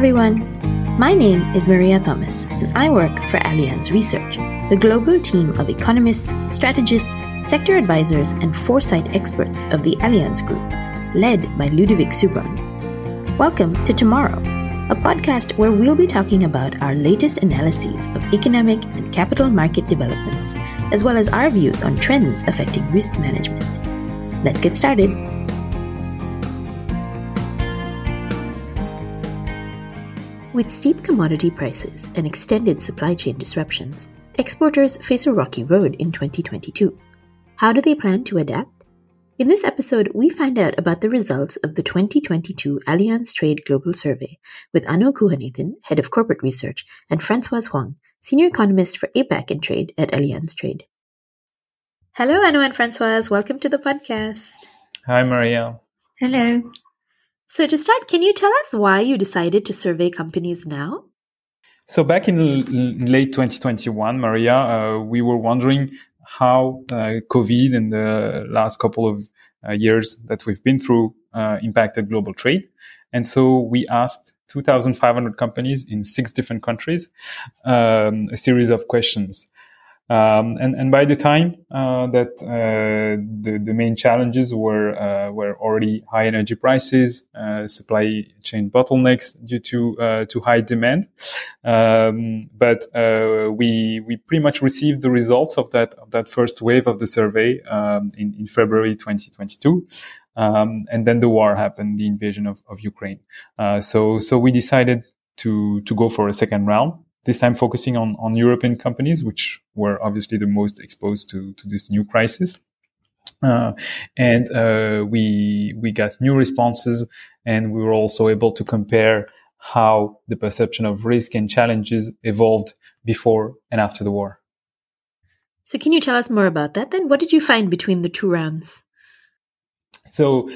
everyone. My name is Maria Thomas, and I work for Allianz Research, the global team of economists, strategists, sector advisors, and foresight experts of the Allianz Group, led by Ludovic Subran. Welcome to Tomorrow, a podcast where we'll be talking about our latest analyses of economic and capital market developments, as well as our views on trends affecting risk management. Let's get started. With steep commodity prices and extended supply chain disruptions, exporters face a rocky road in 2022. How do they plan to adapt? In this episode, we find out about the results of the 2022 Allianz Trade Global Survey with Anu Kuhanathan, Head of Corporate Research, and Francoise Huang, Senior Economist for APAC and Trade at Allianz Trade. Hello, Anu and Francoise. Welcome to the podcast. Hi, Maria. Hello. So, to start, can you tell us why you decided to survey companies now? So, back in l- late 2021, Maria, uh, we were wondering how uh, COVID and the last couple of uh, years that we've been through uh, impacted global trade. And so we asked 2,500 companies in six different countries um, a series of questions. Um, and, and by the time uh, that uh, the, the main challenges were uh, were already high energy prices, uh, supply chain bottlenecks due to uh, to high demand, um, but uh, we we pretty much received the results of that of that first wave of the survey um, in, in February 2022. Um, and then the war happened, the invasion of, of Ukraine. so so we decided to to go for a second round this time focusing on, on European companies, which were obviously the most exposed to, to this new crisis. Uh, and uh, we we got new responses, and we were also able to compare how the perception of risk and challenges evolved before and after the war. So, can you tell us more about that? Then, what did you find between the two rounds? So,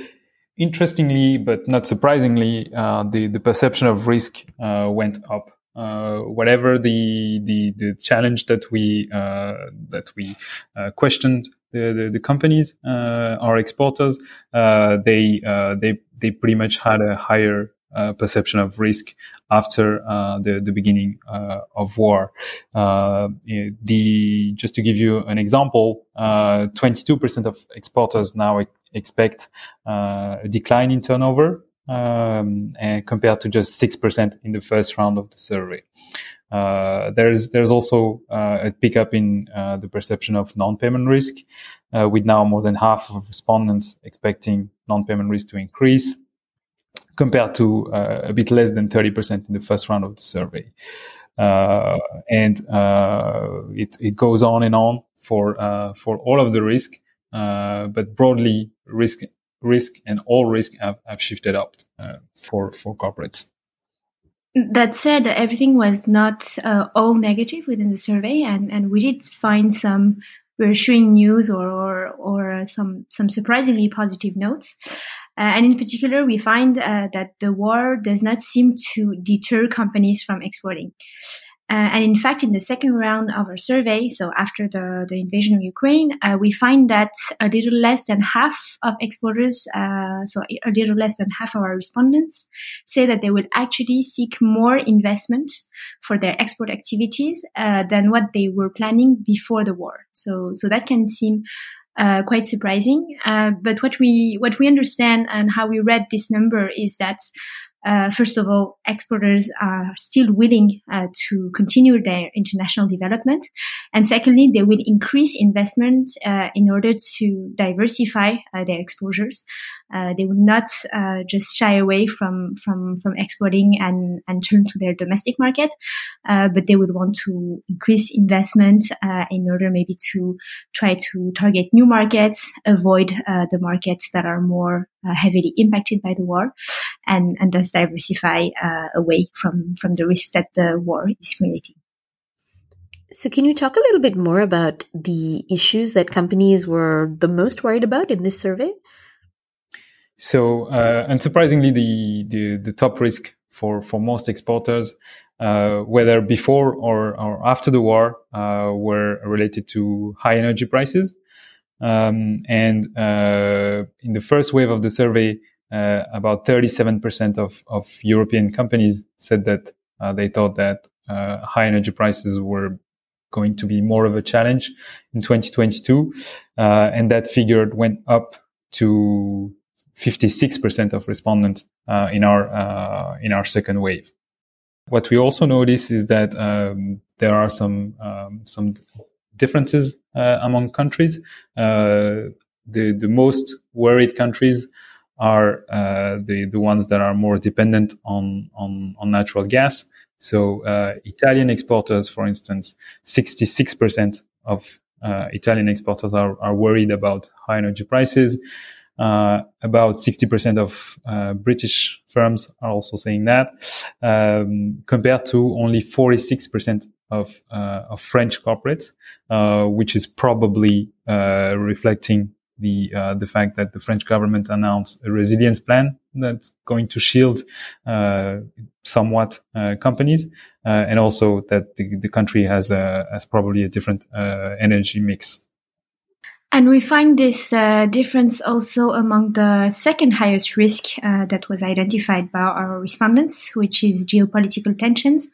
interestingly, but not surprisingly, uh, the the perception of risk uh, went up uh, whatever the, the the challenge that we uh, that we uh, questioned the, the, the companies uh, our exporters uh, they uh, they they pretty much had a higher perception of risk after the the beginning of war. the just to give you an example, 22% of exporters now expect a decline in turnover um, and compared to just 6% in the first round of the survey. Uh, there's there's also uh, a pickup in uh, the perception of non-payment risk, uh, with now more than half of respondents expecting non-payment risk to increase, compared to uh, a bit less than 30% in the first round of the survey. Uh, and it it goes on and on for for all of the risk, but broadly risk risk and all risk have, have shifted up uh, for for corporates. That said, everything was not uh, all negative within the survey, and, and we did find some reassuring news or or, or some some surprisingly positive notes. Uh, and in particular, we find uh, that the war does not seem to deter companies from exporting. Uh, and in fact, in the second round of our survey, so after the, the invasion of Ukraine, uh, we find that a little less than half of exporters, uh, so a little less than half of our respondents, say that they would actually seek more investment for their export activities uh, than what they were planning before the war. So, so that can seem uh, quite surprising. Uh, but what we what we understand and how we read this number is that uh, first of all, exporters are still willing uh, to continue their international development. And secondly, they will increase investment uh, in order to diversify uh, their exposures. Uh, they would not uh, just shy away from, from, from exporting and, and turn to their domestic market, but they would want to increase investment in order maybe to try to target new markets, avoid the markets that are more heavily impacted by the war, and, and thus diversify uh, away from, from the risk that the war is creating. So, can you talk a little bit more about the issues that companies were the most worried about in this survey? So, uh, unsurprisingly, the, the, the top risk for for most exporters, uh, whether before or, or after the war, uh, were related to high energy prices. Um, and uh, in the first wave of the survey, about 37% of, of European companies said that they thought that high energy prices were going to be more of a challenge in 2022. Uh, and that figure went up to 56% of respondents uh, in our uh, in our second wave. What we also notice is that um, there are some um, some differences uh, among countries. Uh, the the most worried countries are uh, the the ones that are more dependent on on, on natural gas. So uh, Italian exporters, for instance, 66% of uh, Italian exporters are, are worried about high energy prices. Uh, about 60% of uh, British firms are also saying that, um, compared to only 46% of, uh, of French corporates, uh, which is probably reflecting the uh, the fact that the French government announced a resilience plan that's going to shield uh, somewhat uh, companies, uh, and also that the, the country has a, has probably a different uh, energy mix. And we find this uh, difference also among the second highest risk that was identified by our respondents, which is geopolitical tensions.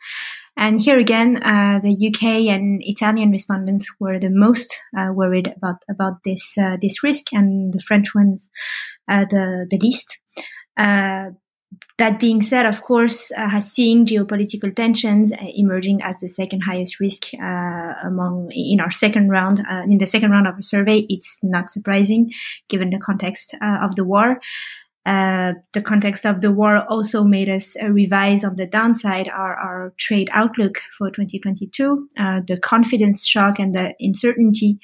And here again, uh, the UK and Italian respondents were the most uh, worried about about this uh, this risk, and the French ones uh, the the least. Uh, that being said, of course, uh, seeing geopolitical tensions emerging as the second highest risk among in our second round in the second round of a survey, it's not surprising given the context of the war. Uh, the context of the war also made us uh, revise on the downside our, our trade outlook for 2022. Uh, the confidence shock and the uncertainty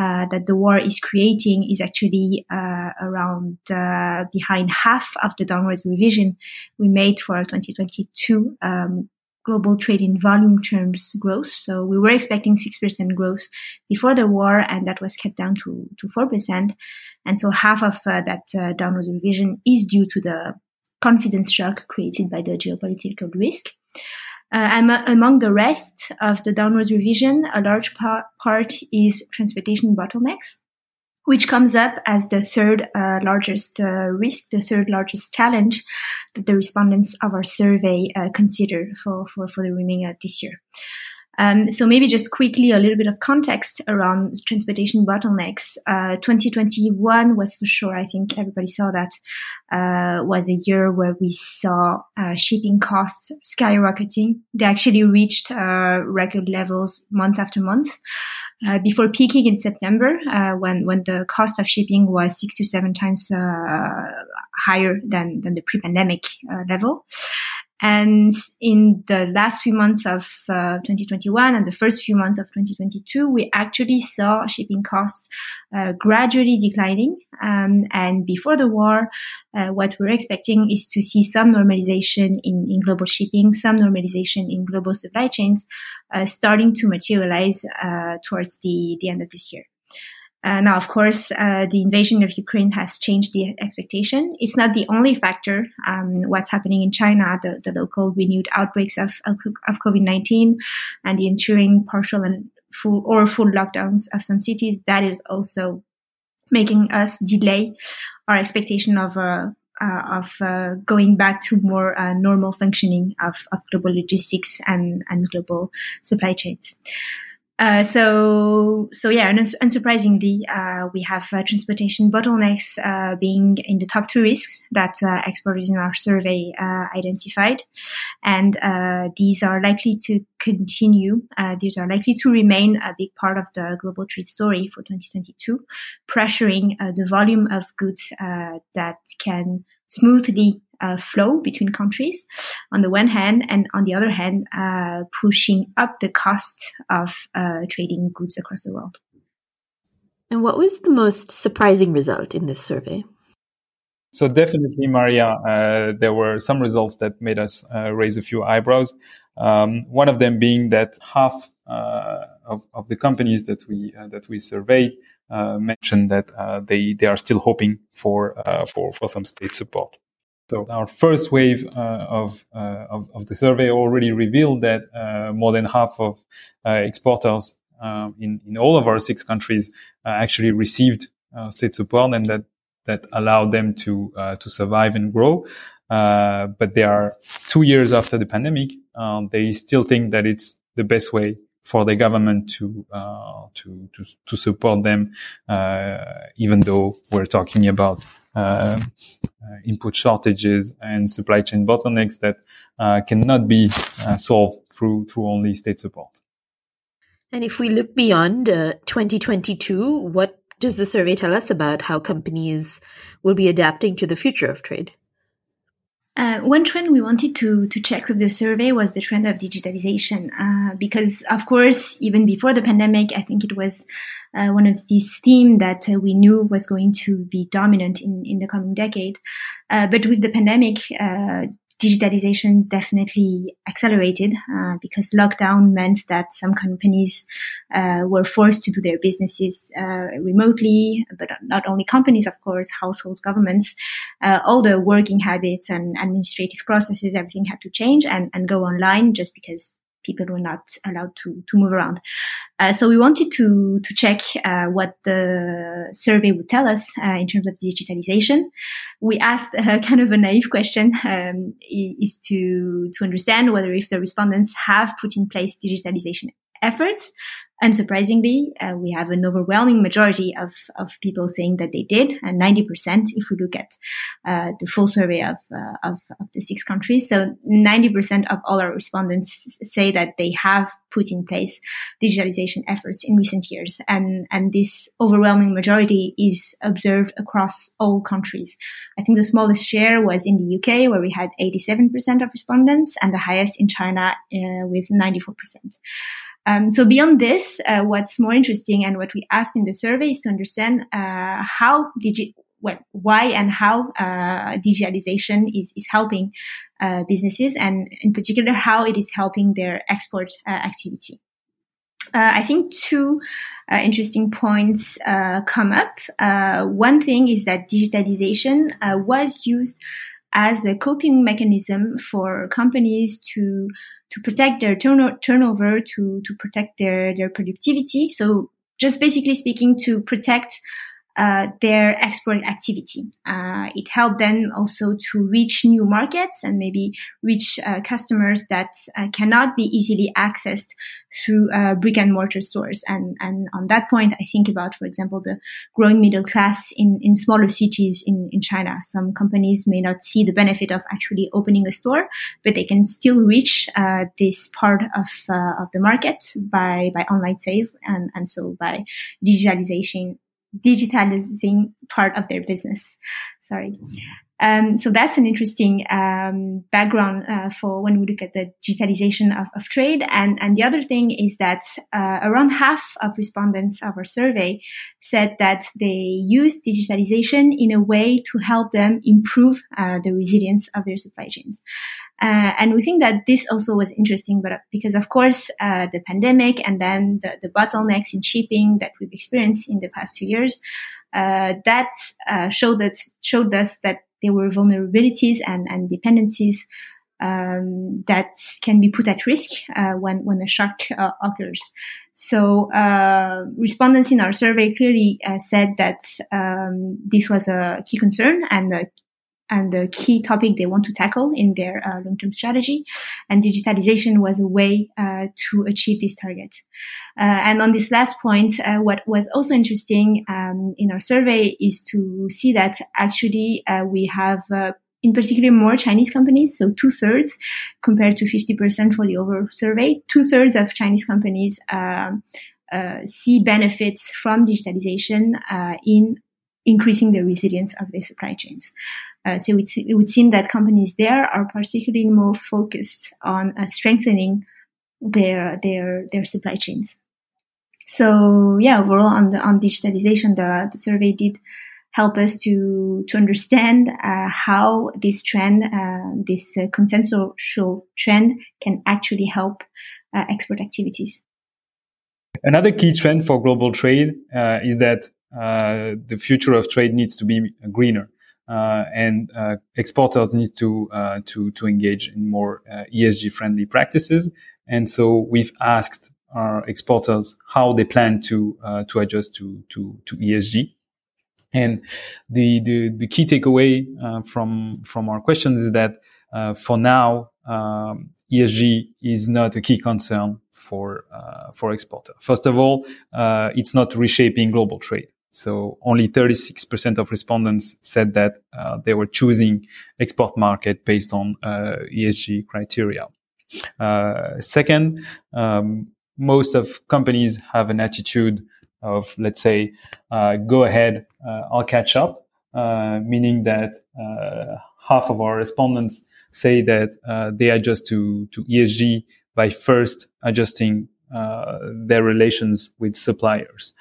uh, that the war is creating is actually uh, around behind half of the downward revision we made for 2022 um, global trade in volume terms growth. So we were expecting 6% growth before the war, and that was cut down to, to 4%. And so half of uh, that uh, downward revision is due to the confidence shock created by the geopolitical risk. Uh, among the rest of the downward revision, a large par- part is transportation bottlenecks which comes up as the third uh, largest uh, risk, the third largest challenge that the respondents of our survey uh, consider for, for, for the remainder of this year. Um, so maybe just quickly a little bit of context around transportation bottlenecks. Uh, 2021 was for sure, I think everybody saw that, uh, was a year where we saw uh, shipping costs skyrocketing. They actually reached uh, record levels month after month. Uh, before peaking in September, uh, when when the cost of shipping was six to seven times higher than than the pre-pandemic level, and in the last few months of uh, 2021 and the first few months of 2022, we actually saw shipping costs uh, gradually declining. Um, and before the war, uh, what we're expecting is to see some normalization in, in global shipping, some normalization in global supply chains, uh, starting to materialize uh, towards the, the end of this year. Uh, now, of course, uh, the invasion of Ukraine has changed the expectation. It's not the only factor. Um, what's happening in China, the, the local renewed outbreaks of, of, of COVID-19 and the ensuing partial and full or full lockdowns of some cities, that is also making us delay our expectation of, uh, uh of uh, going back to more uh, normal functioning of, of global logistics and, and global supply chains. Uh, so, so yeah, and unsurprisingly, uh, we have uh, transportation bottlenecks uh, being in the top three risks that uh, experts in our survey identified, and these are likely to continue. these are likely to remain a big part of the global trade story for 2022, pressuring the volume of goods that can smoothly uh, flow between countries on the one hand, and on the other hand, uh, pushing up the cost of uh, trading goods across the world. And what was the most surprising result in this survey? So definitely, Maria, uh, there were some results that made us uh, raise a few eyebrows. Um, one of them being that half uh, of, of, the companies that we that we surveyed mentioned that they they are still hoping for for for some state support. So our first wave uh, of, uh, of, of the survey already revealed that uh, more than half of uh, exporters um, in in all of our six countries uh, actually received uh, state support, and that that allow them to uh, to survive and grow. Uh, but they are two years after the pandemic. Um, they still think that it's the best way for the government to uh, to, to to support them, uh, even though we're talking about uh, Uh, uh, input shortages and supply chain bottlenecks that uh, cannot be solved through through only state support. And if we look beyond 2022, what does the survey tell us about how companies will be adapting to the future of trade? Uh, one trend we wanted to to check with the survey was the trend of digitalization, uh, because of course, even before the pandemic, I think it was uh, one of these themes that uh, we knew was going to be dominant in in the coming decade. Uh, but with the pandemic, uh, digitalization definitely accelerated uh, because lockdown meant that some companies uh, were forced to do their businesses uh, remotely, but not only companies, of course, households, governments, uh, all the working habits and administrative processes, everything had to change and, and go online just because people were not allowed to, to move around. Uh, so we wanted to, to check uh, what the survey would tell us uh, in terms of digitalization. We asked kind of a naive question, um, is to, to understand whether if the respondents have put in place digitalization efforts Unsurprisingly, uh, we have an overwhelming majority of, of people saying that they did, and 90% if we look at uh, the full survey of, uh, of, of, the six countries. So 90% of all our respondents say that they have put in place digitalization efforts in recent years. And, and this overwhelming majority is observed across all countries. I think the smallest share was in the UK, where we had 87% of respondents, and the highest in China uh, with 94%. Um, so beyond this, uh, what's more interesting and what we asked in the survey is to understand uh, how digi- well, why and how uh, digitalization is, is helping uh, businesses and in particular how it is helping their export uh, activity. Uh, I think two interesting points come up. one thing is that digitalization was used as a coping mechanism for companies to to protect their turno- turnover, to to protect their their productivity. So just basically speaking, to protect uh, their export activity. Uh, it helped them also to reach new markets and maybe reach uh, customers that uh, cannot be easily accessed through uh, brick and mortar stores. And, and on that point, I think about, for example, the growing middle class in, in smaller cities in, in China. Some companies may not see the benefit of actually opening a store, but they can still reach this part of, of the market by, by online sales and, and so by digitalization digitalizing part of their business. Sorry. Um, so that's an interesting um, background uh, for when we look at the digitalization of, of trade. And, and the other thing is that uh, around half of respondents of our survey said that they use digitalization in a way to help them improve uh, the resilience of their supply chains. Uh, and we think that this also was interesting, but because of course, uh, the pandemic and then the, the, bottlenecks in shipping that we've experienced in the past two years, uh, that uh, showed that showed us that there were vulnerabilities and, and dependencies um, that can be put at risk uh, when when a shock uh, occurs. So respondents in our survey clearly said that um, this was a key concern and a and the key topic they want to tackle in their uh, long-term strategy. And digitalization was a way uh, to achieve this target. Uh, and on this last point, uh, what was also interesting um, in our survey is to see that actually uh, we have uh, in particular more Chinese companies, so two thirds compared to 50% for the overall survey. Two thirds of Chinese companies see benefits from digitalization in increasing the resilience of their supply chains. Uh, so it, it, would seem that companies there are particularly more focused on uh, strengthening their their their supply chains. So yeah, overall on the on digitalization, the, the survey did help us to to understand uh, how this trend, uh, this uh, consensual trend, can actually help uh, export activities. Another key trend for global trade is that the future of trade needs to be greener. Uh, and uh, exporters need to uh, to to engage in more ESG friendly practices. And so we've asked our exporters how they plan to to adjust to to to ESG. And the, the, the key takeaway uh, from, from our questions is that uh, for now, um, ESG is not a key concern for, uh, for exporter. First of all, uh, it's not reshaping global trade. So only 36% of respondents said that uh, they were choosing export market based on uh, ESG criteria. second, um, most of companies have an attitude of, let's say, uh, go ahead, uh, I'll catch up, uh, meaning that uh, half of our respondents say that uh, they adjust to, to ESG by first adjusting uh, their relations with suppliers.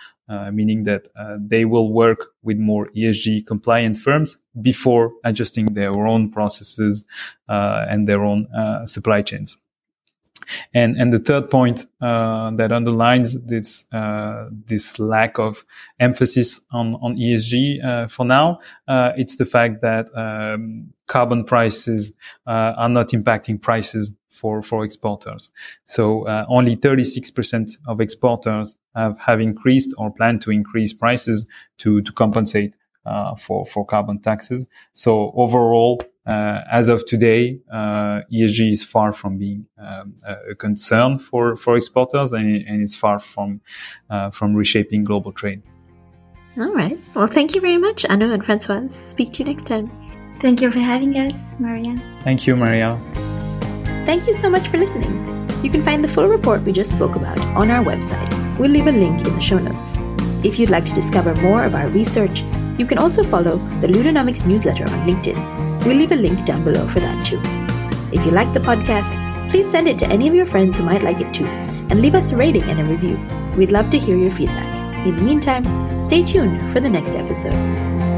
Meaning that they will work with more ESG compliant firms before adjusting their own processes and their own supply chains. And and the third point uh, that underlines this uh, this lack of emphasis on on ESG uh, for now, uh, it's the fact that um, carbon prices uh, are not impacting prices for for exporters. So uh, only 36% of exporters have have increased or plan to increase prices to to compensate uh, for for carbon taxes. So overall, uh, as of today, uh, ESG is far from being um, a concern for for exporters, and, and it's far from uh, from reshaping global trade. All right. Well, thank you very much, Anna and Francoise. Speak to you next time. Thank you for having us, Maria. Thank you, Maria. Thank you so much for listening. You can find the full report we just spoke about on our website. We'll leave a link in the show notes. If you'd like to discover more of our research, you can also follow the Ludonomics newsletter on LinkedIn. We'll leave a link down below for that too. If you like the podcast, please send it to any of your friends who might like it too, and leave us a rating and a review. We'd love to hear your feedback. In the meantime, stay tuned for the next episode.